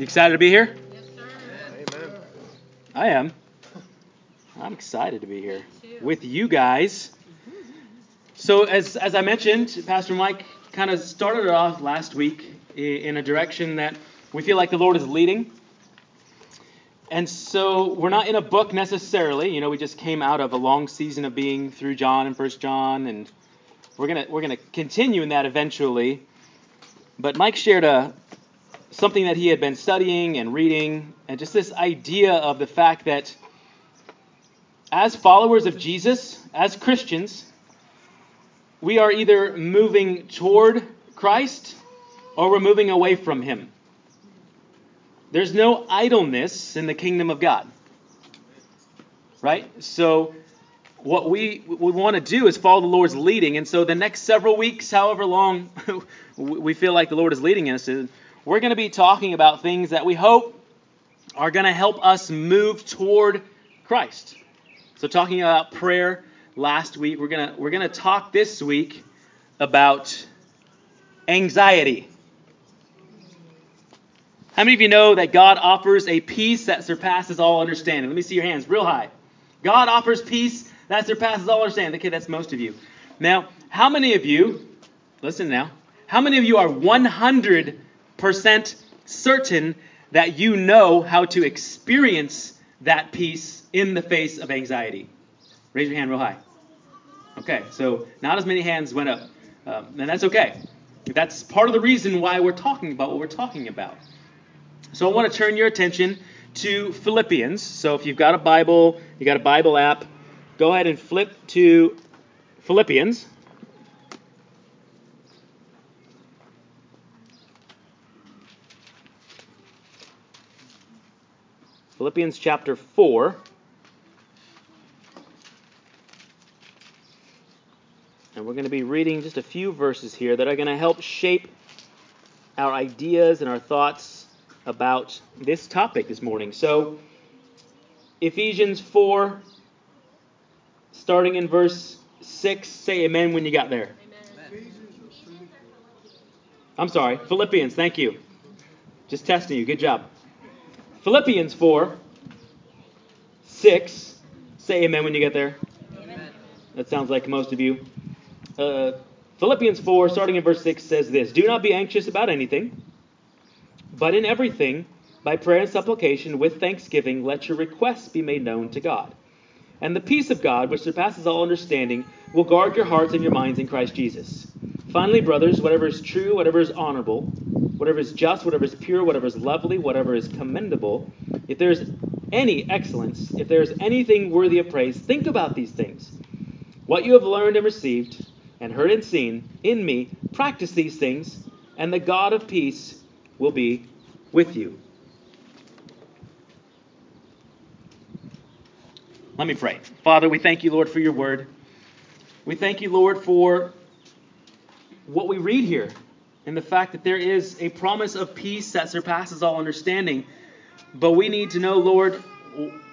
You excited to be here? Yes, sir. Amen. I am. I'm excited to be here with you guys. So, as, as I mentioned, Pastor Mike kind of started it off last week in a direction that we feel like the Lord is leading. And so, we're not in a book necessarily. You know, we just came out of a long season of being through John and First John, and we're gonna we're gonna continue in that eventually. But Mike shared a something that he had been studying and reading, and just this idea of the fact that as followers of Jesus, as Christians, we are either moving toward Christ or we're moving away from Him. There's no idleness in the kingdom of God. Right? So, what we, we want to do is follow the Lord's leading. And so, the next several weeks, however long we feel like the Lord is leading us, we're going to be talking about things that we hope are going to help us move toward Christ. So talking about prayer last week, we're going to we're going to talk this week about anxiety. How many of you know that God offers a peace that surpasses all understanding? Let me see your hands real high. God offers peace that surpasses all understanding. Okay, that's most of you. Now, how many of you, listen now, how many of you are 100% certain that you know how to experience that peace in the face of anxiety? Raise your hand real high. Okay, so not as many hands went up. Um, and that's okay. That's part of the reason why we're talking about what we're talking about. So I want to turn your attention to Philippians. So if you've got a Bible, you got a Bible app, go ahead and flip to Philippians. Philippians chapter 4. And we're going to be reading just a few verses here that are going to help shape our ideas and our thoughts about this topic this morning. So, Ephesians 4, starting in verse 6, say amen when you got there. I'm sorry, Philippians, thank you. Just testing you, good job. Philippians 4, 6, say amen when you get there. That sounds like most of you. Uh, Philippians 4, starting in verse 6, says this Do not be anxious about anything, but in everything, by prayer and supplication, with thanksgiving, let your requests be made known to God. And the peace of God, which surpasses all understanding, will guard your hearts and your minds in Christ Jesus. Finally, brothers, whatever is true, whatever is honorable, whatever is just, whatever is pure, whatever is lovely, whatever is commendable, if there is any excellence, if there is anything worthy of praise, think about these things. What you have learned and received, and heard and seen in me, practice these things, and the God of peace will be with you. Let me pray. Father, we thank you, Lord, for your word. We thank you, Lord, for what we read here and the fact that there is a promise of peace that surpasses all understanding. But we need to know, Lord,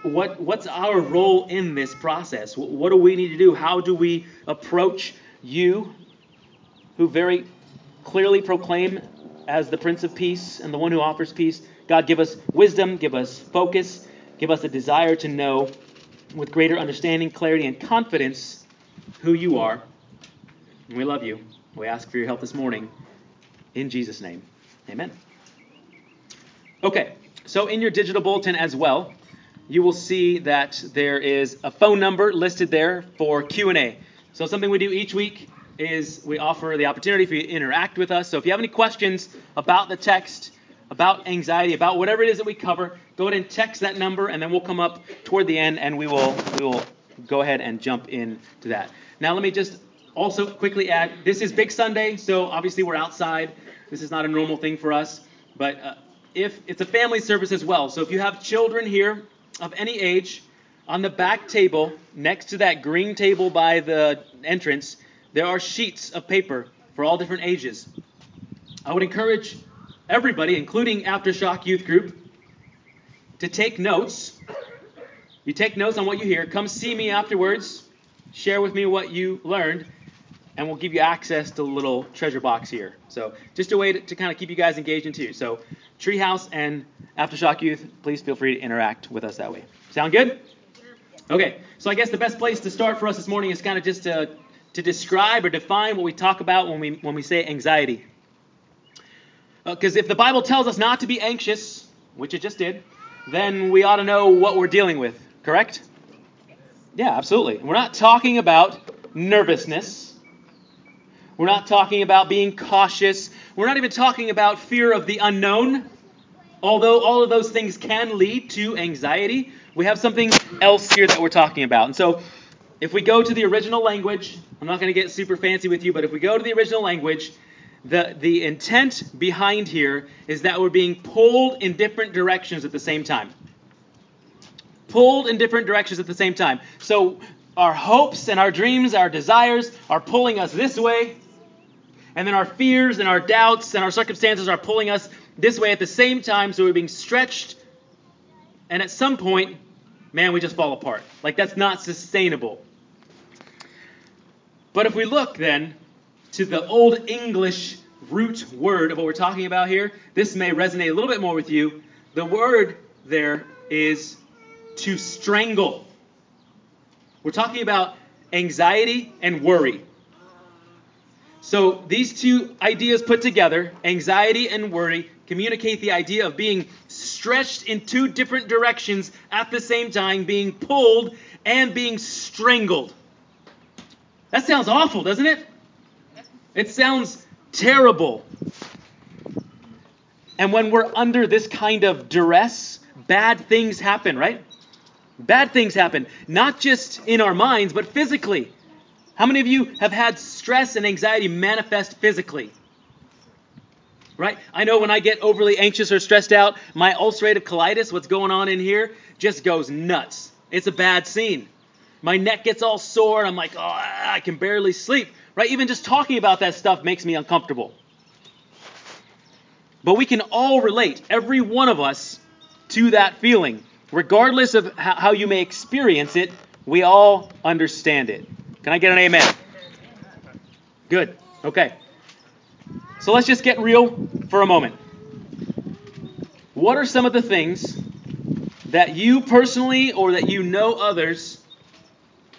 what what's our role in this process? What do we need to do? How do we approach you, who very clearly proclaim as the Prince of Peace and the one who offers peace? God, give us wisdom, give us focus, give us a desire to know with greater understanding, clarity, and confidence who you are. And we love you. We ask for your help this morning. In Jesus' name, amen. Okay, so in your digital bulletin as well, you will see that there is a phone number listed there for Q&A. So something we do each week is we offer the opportunity for you to interact with us. So if you have any questions about the text, about anxiety, about whatever it is that we cover, go ahead and text that number, and then we'll come up toward the end and we will we will go ahead and jump into that. Now let me just also quickly add: this is Big Sunday, so obviously we're outside. This is not a normal thing for us, but uh, if it's a family service as well. So if you have children here of any age, on the back table next to that green table by the entrance, there are sheets of paper for all different ages. I would encourage everybody, including Aftershock Youth Group, to take notes. You take notes on what you hear. Come see me afterwards. Share with me what you learned, and we'll give you access to the little treasure box here. So, just a way to, to kind of keep you guys engaged in too. So, Treehouse and Aftershock Youth, please feel free to interact with us that way. Sound good? Okay, so I guess the best place to start for us this morning is kind of just to, to describe or define what we talk about when we, when we say anxiety. Because uh, if the Bible tells us not to be anxious, which it just did, then we ought to know what we're dealing with, correct? Yeah, absolutely. We're not talking about nervousness. We're not talking about being cautious. We're not even talking about fear of the unknown. Although all of those things can lead to anxiety, we have something else here that we're talking about. And so, if we go to the original language, I'm not going to get super fancy with you, but if we go to the original language, the, the intent behind here is that we're being pulled in different directions at the same time. Pulled in different directions at the same time. So, our hopes and our dreams, our desires are pulling us this way, and then our fears and our doubts and our circumstances are pulling us this way at the same time, so we're being stretched, and at some point, man, we just fall apart. Like, that's not sustainable. But if we look then to the Old English root word of what we're talking about here, this may resonate a little bit more with you. The word there is to strangle. We're talking about anxiety and worry. So these two ideas put together, anxiety and worry, communicate the idea of being stretched in two different directions at the same time, being pulled and being strangled. That sounds awful, doesn't it? It sounds terrible. And when we're under this kind of duress, bad things happen, right? Bad things happen, not just in our minds, but physically. How many of you have had stress and anxiety manifest physically? right? I know when I get overly anxious or stressed out, my ulcerative colitis, what's going on in here, just goes nuts. It's a bad scene. My neck gets all sore, and I'm like, oh, I can barely sleep, right? Even just talking about that stuff makes me uncomfortable. But we can all relate, every one of us, to that feeling. Regardless of how you may experience it, we all understand it. Can I get an amen? Good. Okay. So let's just get real for a moment. What are some of the things that you personally or that you know others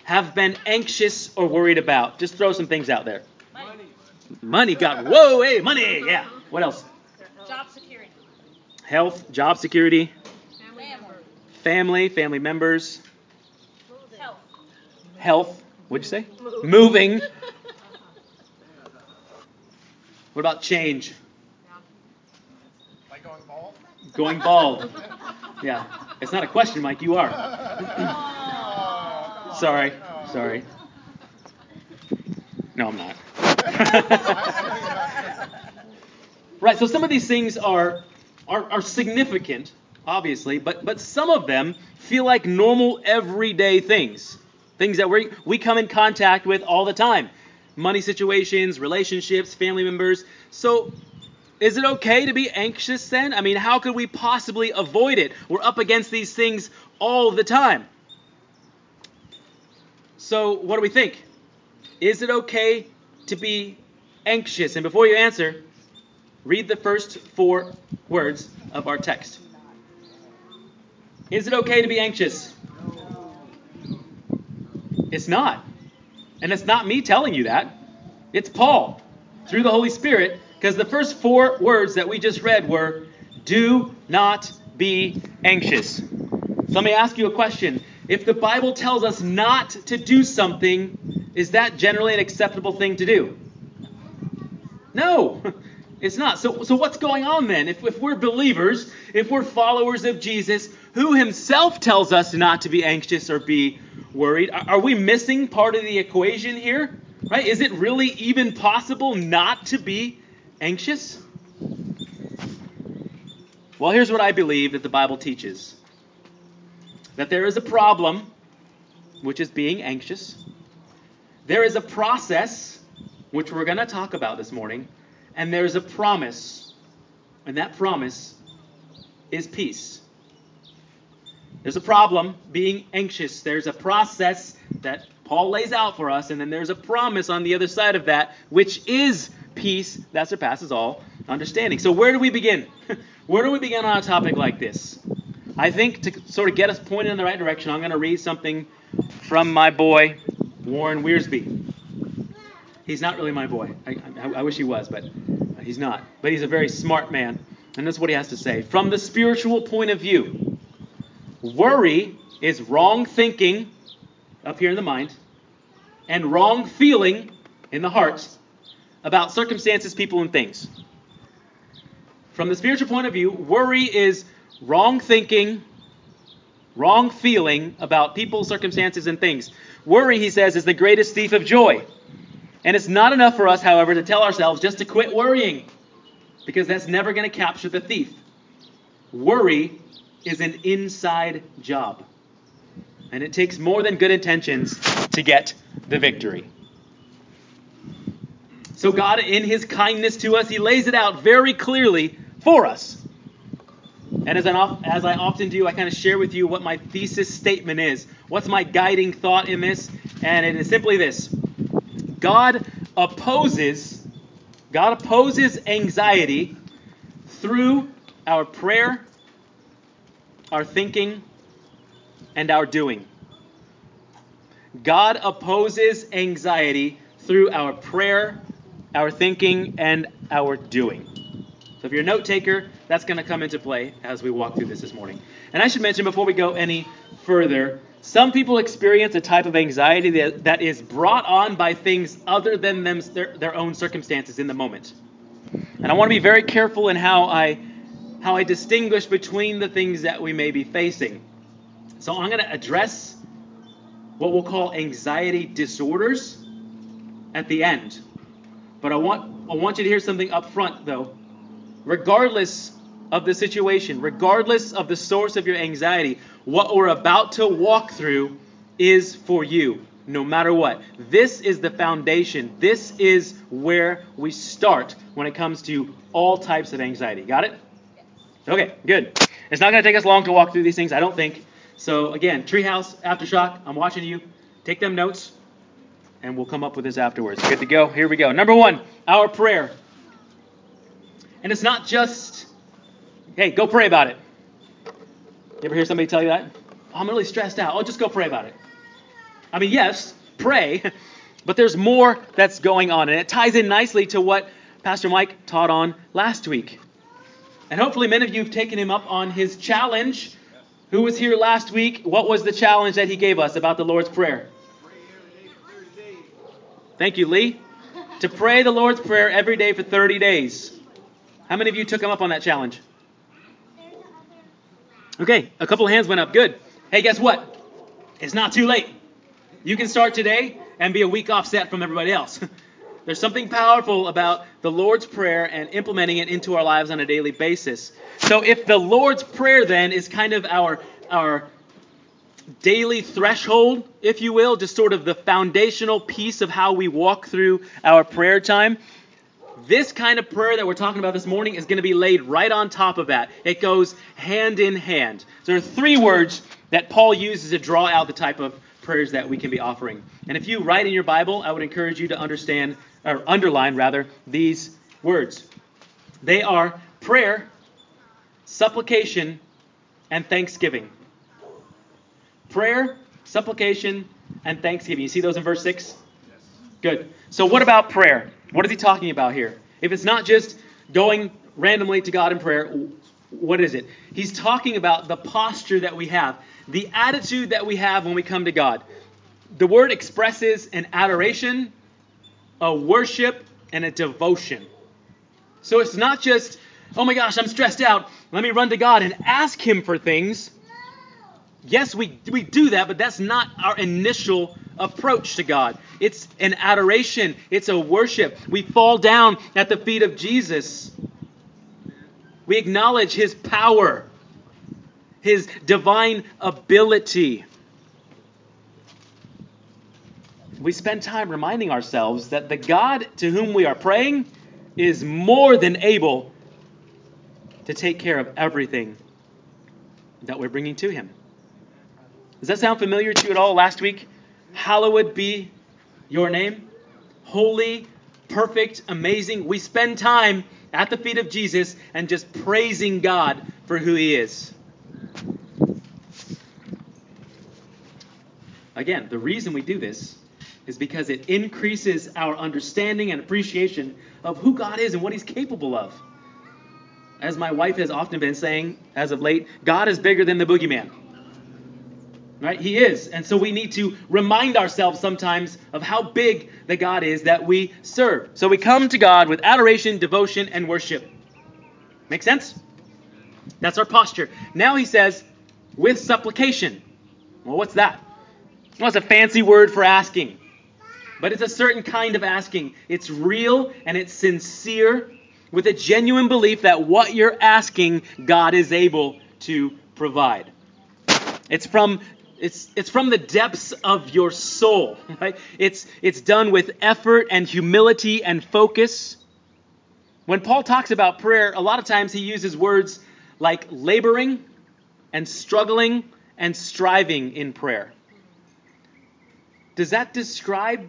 have been anxious or worried about? Just throw some things out there. Money. Money got whoa, hey, money. Yeah. What else? Job security. Health, job security. Family, family, family members. Health. Health. What'd you say? Moving. What about change? Like going bald? Going bald. Yeah. It's not a question, Mike. You are. Sorry. Sorry. No, I'm not. right. So some of these things are, are are significant, obviously, but but some of them feel like normal everyday things, things that we we come in contact with all the time money situations, relationships, family members. So, is it okay to be anxious then? I mean, how could we possibly avoid it? We're up against these things all the time. So, what do we think? Is it okay to be anxious? And before you answer, read the first four words of our text. Is it okay to be anxious? It's not. And it's not me telling you that, it's Paul through the Holy Spirit, because the first four words that we just read were, Do not be anxious. So let me ask you a question. If the Bible tells us not to do something, is that generally an acceptable thing to do? No, it's not. So, so what's going on then? If, if we're believers, if we're followers of Jesus, who himself tells us not to be anxious or be worried, are we missing part of the equation here? Right? Is it really even possible not to be anxious? Well, here's what I believe that the Bible teaches that there is a problem, which is being anxious. There is a process, which we're going to talk about this morning. And there's a promise. And that promise is peace. There's a problem being anxious. There's a process that Paul lays out for us, and then there's a promise on the other side of that, which is peace that surpasses all understanding. So, where do we begin? where do we begin on a topic like this? I think to sort of get us pointed in the right direction, I'm going to read something from my boy, Warren Wiersbe. He's not really my boy. I, I, I wish he was, but he's not. But he's a very smart man. And that's what he has to say. From the spiritual point of view, worry is wrong thinking up here in the mind and wrong feeling in the heart about circumstances, people, and things. From the spiritual point of view, worry is wrong thinking, wrong feeling about people, circumstances, and things. Worry, he says, is the greatest thief of joy. And it's not enough for us, however, to tell ourselves just to quit worrying, because that's never going to capture the thief. Worry is an inside job, and it takes more than good intentions to get the victory. So, God, in His kindness to us, He lays it out very clearly for us. And as I, as I often do, I kind of share with you what my thesis statement is. What's my guiding thought in this? And it is simply this God opposes, God opposes anxiety through our prayer, our thinking, and our doing. God opposes anxiety through our prayer, our thinking, and our doing. So if you're a note taker, that's going to come into play as we walk through this this morning. And I should mention before we go any further, some people experience a type of anxiety that, that is brought on by things other than them, their, their own circumstances in the moment. And I want to be very careful in how I how I distinguish between the things that we may be facing. So I'm going to address what we'll call anxiety disorders at the end. But I want I want you to hear something up front though. Regardless of the situation, regardless of the source of your anxiety, what we're about to walk through is for you, no matter what. This is the foundation. This is where we start when it comes to all types of anxiety. Got it? Okay, good. It's not going to take us long to walk through these things, I don't think. So, again, Treehouse, Aftershock, I'm watching you. Take them notes, and we'll come up with this afterwards. Good to go? Here we go. Number one, our prayer. And it's not just, hey, go pray about it. You ever hear somebody tell you that? Oh, I'm really stressed out. Oh, just go pray about it. I mean, yes, pray, but there's more that's going on. And it ties in nicely to what Pastor Mike taught on last week. And hopefully, many of you have taken him up on his challenge. Who was here last week? What was the challenge that he gave us about the Lord's Prayer? Thank you, Lee. To pray the Lord's Prayer every day for 30 days. How many of you took him up on that challenge? Okay, a couple of hands went up. Good. Hey, guess what? It's not too late. You can start today and be a week offset from everybody else. There's something powerful about the Lord's Prayer and implementing it into our lives on a daily basis. So if the Lord's Prayer then is kind of our our daily threshold, if you will, just sort of the foundational piece of how we walk through our prayer time, this kind of prayer that we're talking about this morning is going to be laid right on top of that. It goes hand in hand. There are three words that Paul uses to draw out the type of prayers that we can be offering. And if you write in your Bible, I would encourage you to understand or underline rather these words. They are prayer, supplication, and thanksgiving. Prayer, supplication, and thanksgiving. You see those in verse 6? Good. So, what about prayer? What is he talking about here? If it's not just going randomly to God in prayer, what is it? He's talking about the posture that we have, the attitude that we have when we come to God. The word expresses an adoration, a worship, and a devotion. So it's not just, oh my gosh, I'm stressed out. Let me run to God and ask Him for things. Yes, we, we do that, but that's not our initial approach to God. It's an adoration, it's a worship. We fall down at the feet of Jesus. We acknowledge his power, his divine ability. We spend time reminding ourselves that the God to whom we are praying is more than able to take care of everything that we're bringing to him. Does that sound familiar to you at all last week? Hallowed be your name. Holy, perfect, amazing. We spend time at the feet of Jesus and just praising God for who he is. Again, the reason we do this is because it increases our understanding and appreciation of who God is and what he's capable of. As my wife has often been saying as of late, God is bigger than the boogeyman. Right? He is. And so we need to remind ourselves sometimes of how big the God is that we serve. So we come to God with adoration, devotion, and worship. Make sense? That's our posture. Now he says, with supplication. Well, what's that? Well, it's a fancy word for asking. But it's a certain kind of asking. It's real and it's sincere with a genuine belief that what you're asking, God is able to provide. It's from it's, it's from the depths of your soul, right? It's, it's done with effort and humility and focus. When Paul talks about prayer, a lot of times he uses words like laboring and struggling and striving in prayer. Does that describe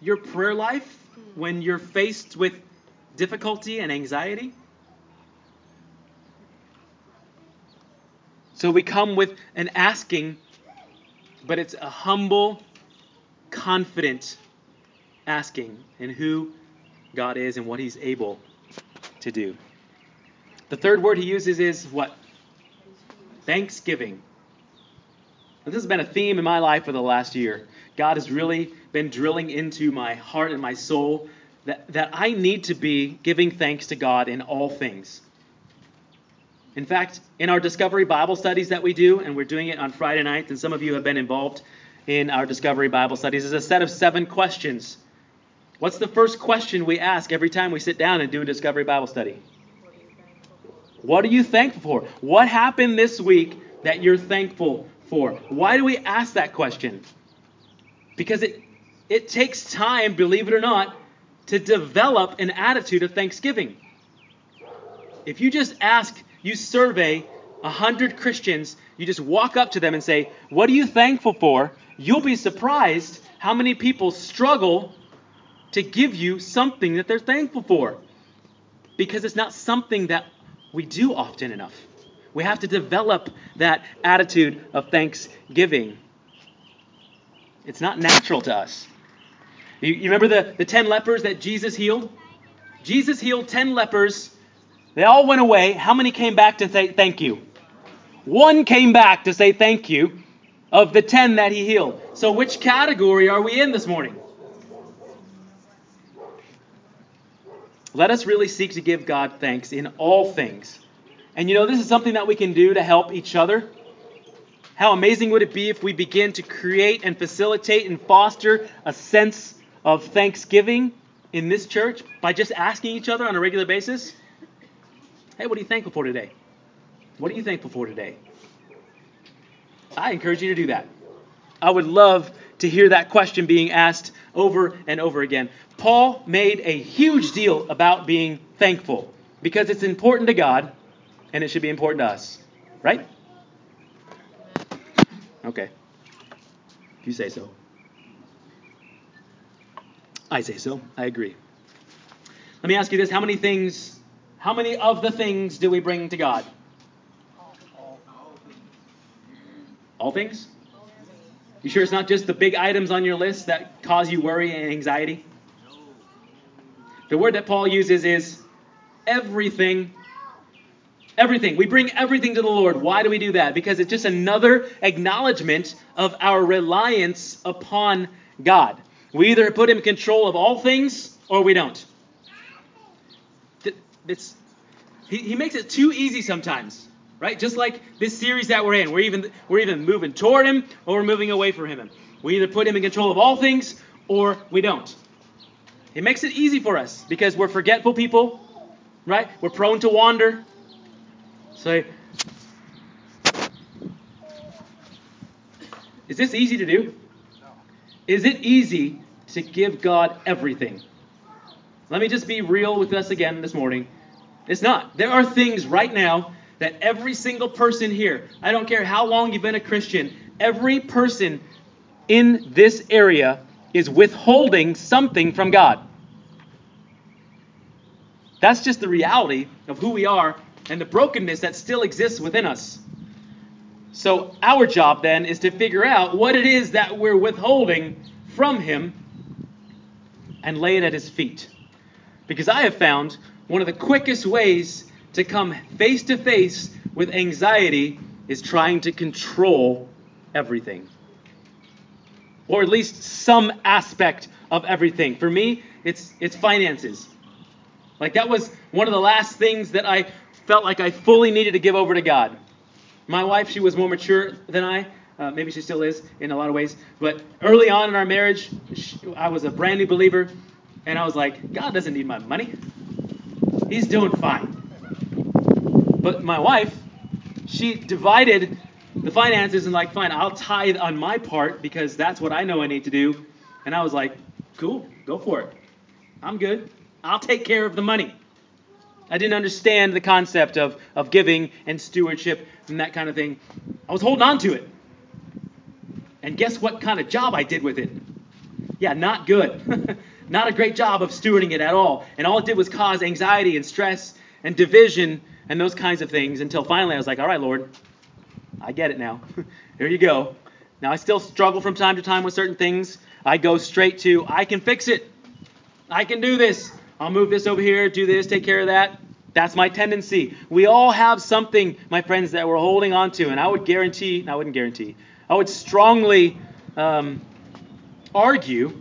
your prayer life when you're faced with difficulty and anxiety? So we come with an asking but it's a humble, confident asking in who God is and what He's able to do. The third word he uses is what? Thanksgiving. This has been a theme in my life for the last year. God has really been drilling into my heart and my soul that, that I need to be giving thanks to God in all things. In fact, in our Discovery Bible studies that we do, and we're doing it on Friday nights, and some of you have been involved in our Discovery Bible studies, is a set of seven questions. What's the first question we ask every time we sit down and do a Discovery Bible study? What are you thankful for? What happened this week that you're thankful for? Why do we ask that question? Because it, it takes time, believe it or not, to develop an attitude of thanksgiving. If you just ask you survey 100 Christians, you just walk up to them and say, What are you thankful for? You'll be surprised how many people struggle to give you something that they're thankful for because it's not something that we do often enough. We have to develop that attitude of thanksgiving. It's not natural to us. You, you remember the, the 10 lepers that Jesus healed? Jesus healed 10 lepers they all went away. How many came back to say thank you? One came back to say thank you of the 10 that he healed. So, which category are we in this morning? Let us really seek to give God thanks in all things. And you know, this is something that we can do to help each other. How amazing would it be if we begin to create and facilitate and foster a sense of thanksgiving in this church by just asking each other on a regular basis? Hey, what are you thankful for today? What are you thankful for today? I encourage you to do that. I would love to hear that question being asked over and over again. Paul made a huge deal about being thankful because it's important to God and it should be important to us. Right? Okay. If you say so. I say so. I agree. Let me ask you this how many things how many of the things do we bring to God? All things? You sure it's not just the big items on your list that cause you worry and anxiety? The word that Paul uses is everything. Everything. We bring everything to the Lord. Why do we do that? Because it's just another acknowledgement of our reliance upon God. We either put Him in control of all things or we don't. It's, he, he makes it too easy sometimes, right? Just like this series that we're in, we're even we're even moving toward him or we're moving away from him. We either put him in control of all things or we don't. It makes it easy for us because we're forgetful people, right? We're prone to wander. So, is this easy to do? Is it easy to give God everything? Let me just be real with us again this morning. It's not. There are things right now that every single person here, I don't care how long you've been a Christian, every person in this area is withholding something from God. That's just the reality of who we are and the brokenness that still exists within us. So, our job then is to figure out what it is that we're withholding from Him and lay it at His feet. Because I have found one of the quickest ways to come face to face with anxiety is trying to control everything. Or at least some aspect of everything. For me, it's it's finances. Like that was one of the last things that I felt like I fully needed to give over to God. My wife, she was more mature than I. Uh, maybe she still is in a lot of ways. But early on in our marriage, she, I was a brand new believer, and I was like, God doesn't need my money. He's doing fine. But my wife, she divided the finances and like, fine, I'll tithe on my part because that's what I know I need to do. And I was like, cool, go for it. I'm good. I'll take care of the money. I didn't understand the concept of, of giving and stewardship and that kind of thing. I was holding on to it. And guess what kind of job I did with it? Yeah, not good. not a great job of stewarding it at all. And all it did was cause anxiety and stress and division and those kinds of things until finally I was like, all right, Lord, I get it now. Here you go. Now I still struggle from time to time with certain things. I go straight to, I can fix it. I can do this. I'll move this over here, do this, take care of that. That's my tendency. We all have something, my friends, that we're holding on to. And I would guarantee, I wouldn't guarantee, I would strongly um, argue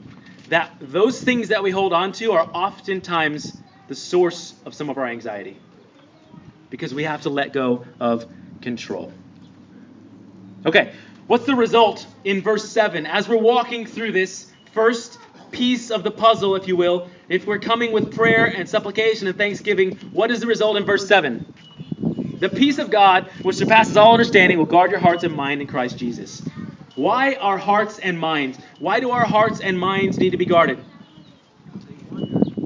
that those things that we hold on to are oftentimes the source of some of our anxiety. Because we have to let go of control. Okay, what's the result in verse 7? As we're walking through this first piece of the puzzle, if you will, if we're coming with prayer and supplication and thanksgiving, what is the result in verse 7? The peace of God, which surpasses all understanding, will guard your hearts and mind in Christ Jesus. Why our hearts and minds? Why do our hearts and minds need to be guarded?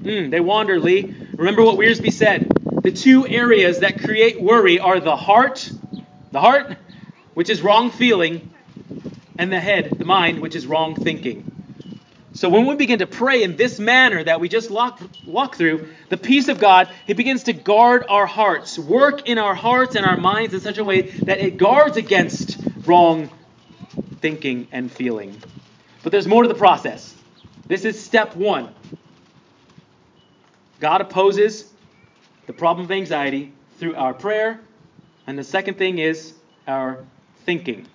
Mm, they wander, Lee. Remember what Wiersbe said. The two areas that create worry are the heart, the heart, which is wrong feeling, and the head, the mind, which is wrong thinking. So when we begin to pray in this manner that we just walk, walk through, the peace of God, He begins to guard our hearts, work in our hearts and our minds in such a way that it guards against wrong thinking and feeling. But there's more to the process. This is step one. God opposes the problem of anxiety through our prayer. And the second thing is our thinking.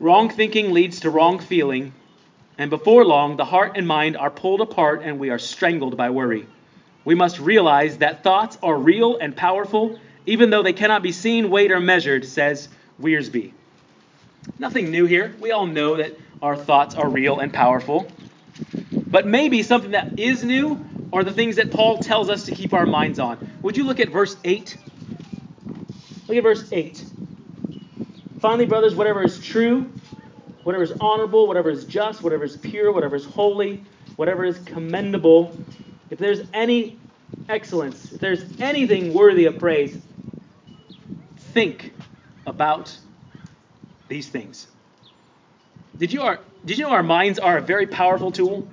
Wrong thinking leads to wrong feeling, and before long, the heart and mind are pulled apart and we are strangled by worry. We must realize that thoughts are real and powerful, even though they cannot be seen, weighed, or measured, says Wiersbe. Nothing new here. We all know that our thoughts are real and powerful. But maybe something that is new are the things that Paul tells us to keep our minds on. Would you look at verse 8? Look at verse 8. Finally, brothers, whatever is true, whatever is honorable, whatever is just, whatever is pure, whatever is holy, whatever is commendable, if there's any excellence, if there's anything worthy of praise, think about these things. Did you, did you know our minds are a very powerful tool?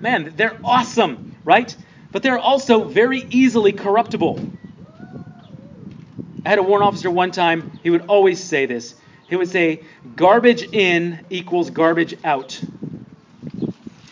Man, they're awesome, right? But they're also very easily corruptible. I had a warrant officer one time, he would always say this. He would say, garbage in equals garbage out.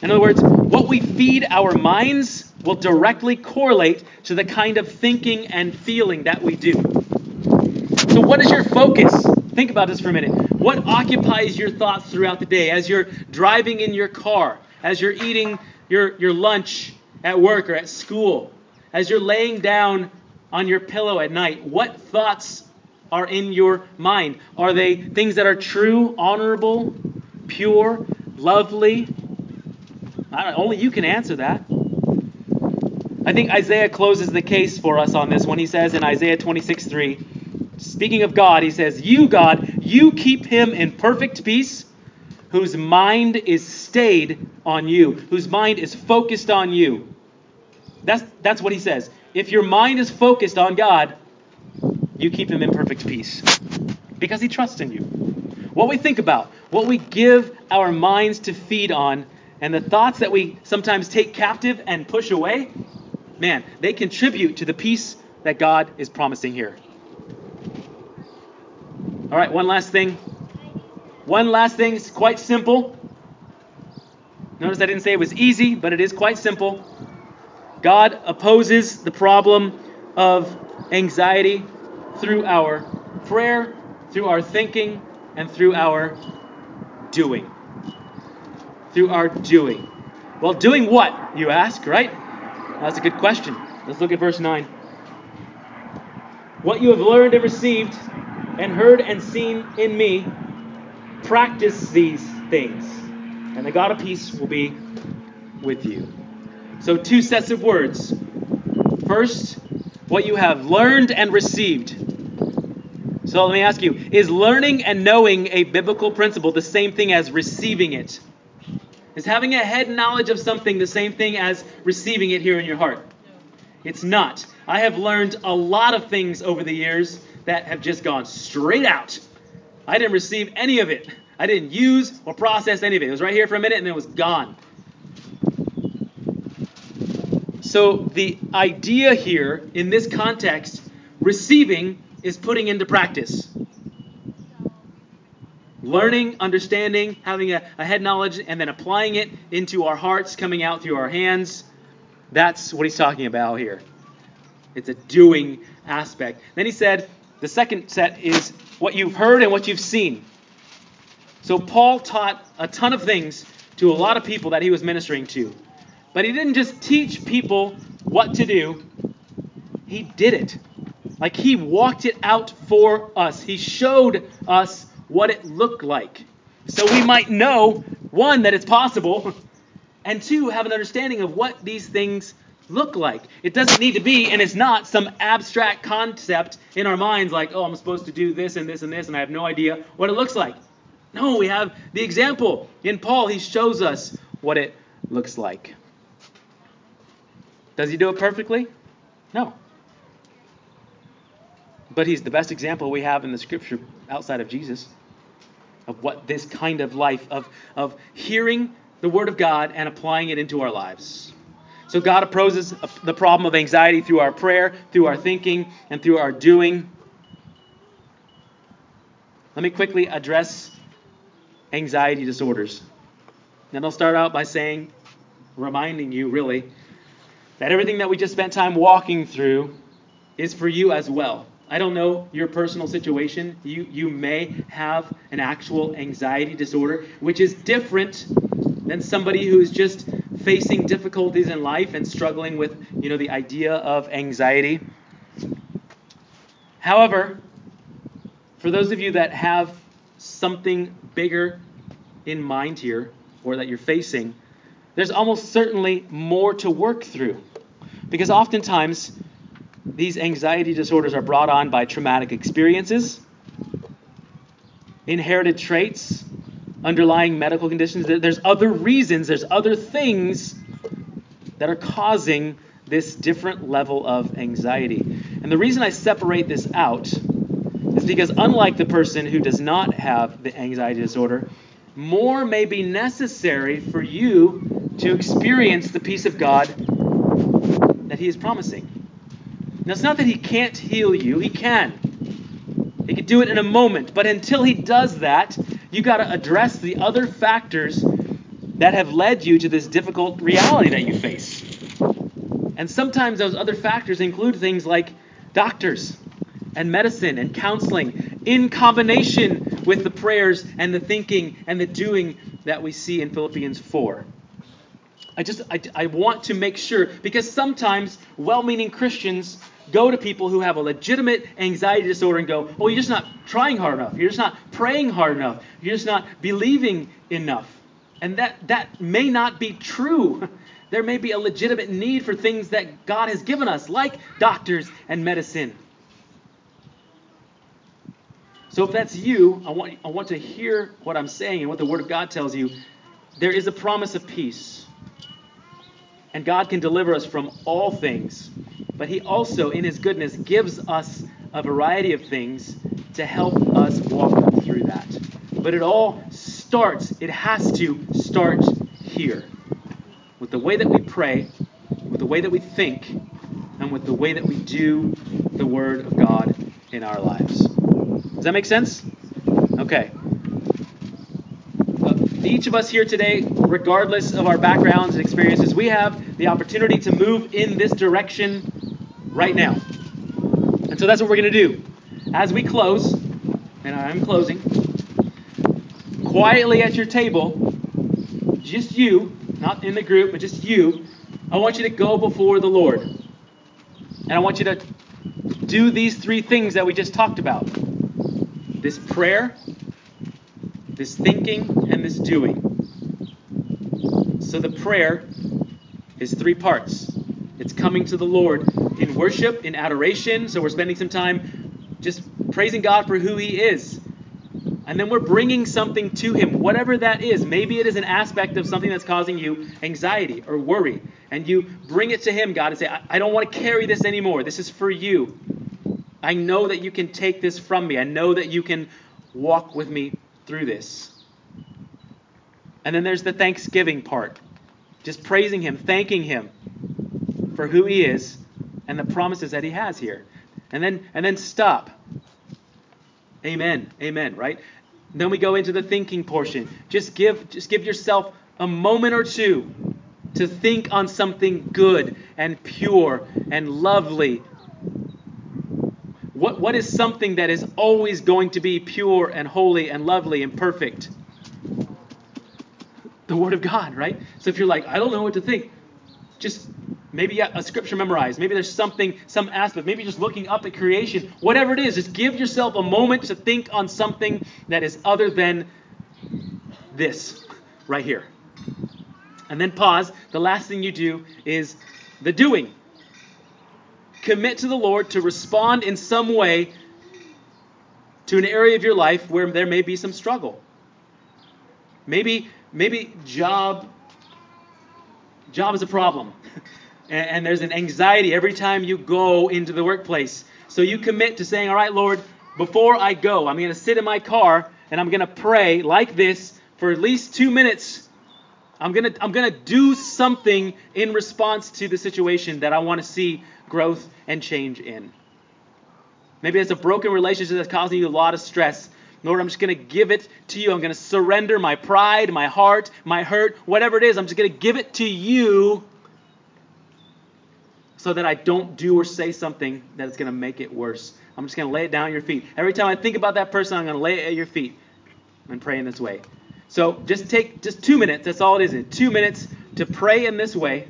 In other words, what we feed our minds will directly correlate to the kind of thinking and feeling that we do. So, what is your focus? Think about this for a minute. What occupies your thoughts throughout the day as you're driving in your car, as you're eating your, your lunch at work or at school, as you're laying down on your pillow at night? What thoughts are in your mind? Are they things that are true, honorable, pure, lovely? only you can answer that. I think Isaiah closes the case for us on this when he says in Isaiah 26 3, speaking of God, he says, You, God, you keep him in perfect peace whose mind is stayed on you, whose mind is focused on you. That's, that's what he says. If your mind is focused on God, you keep him in perfect peace because he trusts in you. What we think about, what we give our minds to feed on, and the thoughts that we sometimes take captive and push away, man, they contribute to the peace that God is promising here. All right, one last thing. One last thing, it's quite simple. Notice I didn't say it was easy, but it is quite simple. God opposes the problem of anxiety through our prayer, through our thinking, and through our doing. Through our doing. Well, doing what, you ask, right? That's a good question. Let's look at verse 9. What you have learned and received, and heard and seen in me, practice these things, and the God of peace will be with you. So, two sets of words. First, what you have learned and received. So, let me ask you is learning and knowing a biblical principle the same thing as receiving it? Is having a head knowledge of something the same thing as receiving it here in your heart? It's not. I have learned a lot of things over the years that have just gone straight out. I didn't receive any of it. I didn't use or process any of it. It was right here for a minute and then it was gone. So the idea here in this context, receiving is putting into practice. Learning, understanding, having a, a, head knowledge, and then applying it into our hearts, coming out through our hands. That's what he's talking about here. It's a doing aspect. Then he said, the second set is what you've heard and what you've seen. So Paul taught a ton of things to a lot of people that he was ministering to. But he didn't just teach people what to do, he did it. Like he walked it out for us. He showed us what it looked like. So we might know, one, that it's possible, and two, have an understanding of what these things look like. It doesn't need to be, and it's not some abstract concept in our minds like, oh, I'm supposed to do this and this and this, and I have no idea what it looks like. No, we have the example. In Paul, he shows us what it looks like. Does he do it perfectly? No. But he's the best example we have in the scripture outside of Jesus of what this kind of life of, of hearing the word of God and applying it into our lives. So God opposes the problem of anxiety through our prayer, through our thinking, and through our doing. Let me quickly address anxiety disorders. And I'll start out by saying, reminding you really, that everything that we just spent time walking through is for you as well. I don't know your personal situation. You, you may have an actual anxiety disorder, which is different than somebody who's just facing difficulties in life and struggling with, you know, the idea of anxiety. However, for those of you that have something bigger in mind here, or that you're facing, there's almost certainly more to work through. Because oftentimes, these anxiety disorders are brought on by traumatic experiences, inherited traits, underlying medical conditions. There's other reasons, there's other things that are causing this different level of anxiety. And the reason I separate this out is because, unlike the person who does not have the anxiety disorder, more may be necessary for you to experience the peace of God that He is promising. Now, it's not that He can't heal you, He can. He can do it in a moment, but until He does that, you've got to address the other factors that have led you to this difficult reality that you face. And sometimes those other factors include things like doctors and medicine and counseling in combination with the prayers and the thinking and the doing that we see in Philippians 4. I just I, I want to make sure because sometimes well-meaning Christians go to people who have a legitimate anxiety disorder and go, "Oh, you're just not trying hard enough. You're just not praying hard enough. You're just not believing enough." And that that may not be true. There may be a legitimate need for things that God has given us, like doctors and medicine. So if that's you, I want, I want to hear what I'm saying and what the Word of God tells you. There is a promise of peace. And God can deliver us from all things. But He also, in His goodness, gives us a variety of things to help us walk through that. But it all starts, it has to start here. With the way that we pray, with the way that we think, and with the way that we do the Word of God in our lives. Does that make sense? Okay. Each of us here today, regardless of our backgrounds and experiences, we have the opportunity to move in this direction right now. And so that's what we're going to do. As we close, and I'm closing, quietly at your table, just you, not in the group, but just you, I want you to go before the Lord. And I want you to do these three things that we just talked about this prayer, this thinking, and this doing. So the prayer is three parts it's coming to the Lord in worship, in adoration. So we're spending some time just praising God for who He is. And then we're bringing something to Him, whatever that is. Maybe it is an aspect of something that's causing you anxiety or worry. And you bring it to Him, God, and say, I, I don't want to carry this anymore. This is for you. I know that you can take this from me. I know that you can walk with me through this. And then there's the thanksgiving part. Just praising Him, thanking Him for who He is and the promises that He has here. And then and then stop. Amen. Amen, right? Then we go into the thinking portion. Just give just give yourself a moment or two to think on something good and pure and lovely. What, what is something that is always going to be pure and holy and lovely and perfect? The Word of God, right? So if you're like, I don't know what to think, just maybe a scripture memorized. Maybe there's something, some aspect. Maybe just looking up at creation. Whatever it is, just give yourself a moment to think on something that is other than this right here. And then pause. The last thing you do is the doing. Commit to the Lord to respond in some way to an area of your life where there may be some struggle. Maybe maybe job job is a problem. and, there's an anxiety every time you go into the workplace. So you commit to saying, "All right, Lord, before I go, I'm going to sit in my car and I'm going to pray like this for at least 2 minutes I'm gonna I'm gonna do something in response to the situation that I want to see growth and change in. Maybe it's a broken relationship that's causing you a lot of stress. Lord, I'm just gonna give it to you. I'm gonna surrender my pride, my heart, my hurt, whatever it is. I'm just gonna give it to you so that I don't do or say something that is gonna make it worse. I'm just gonna lay it down at your feet. Every time I think about that person, I'm gonna lay it at your feet and pray in this way. So just take just two minutes. That's all it is. Two minutes to pray in this way,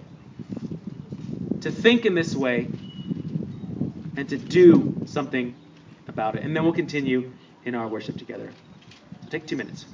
to think in this way, and to do something about it. And then we'll continue in our worship together. So take two minutes.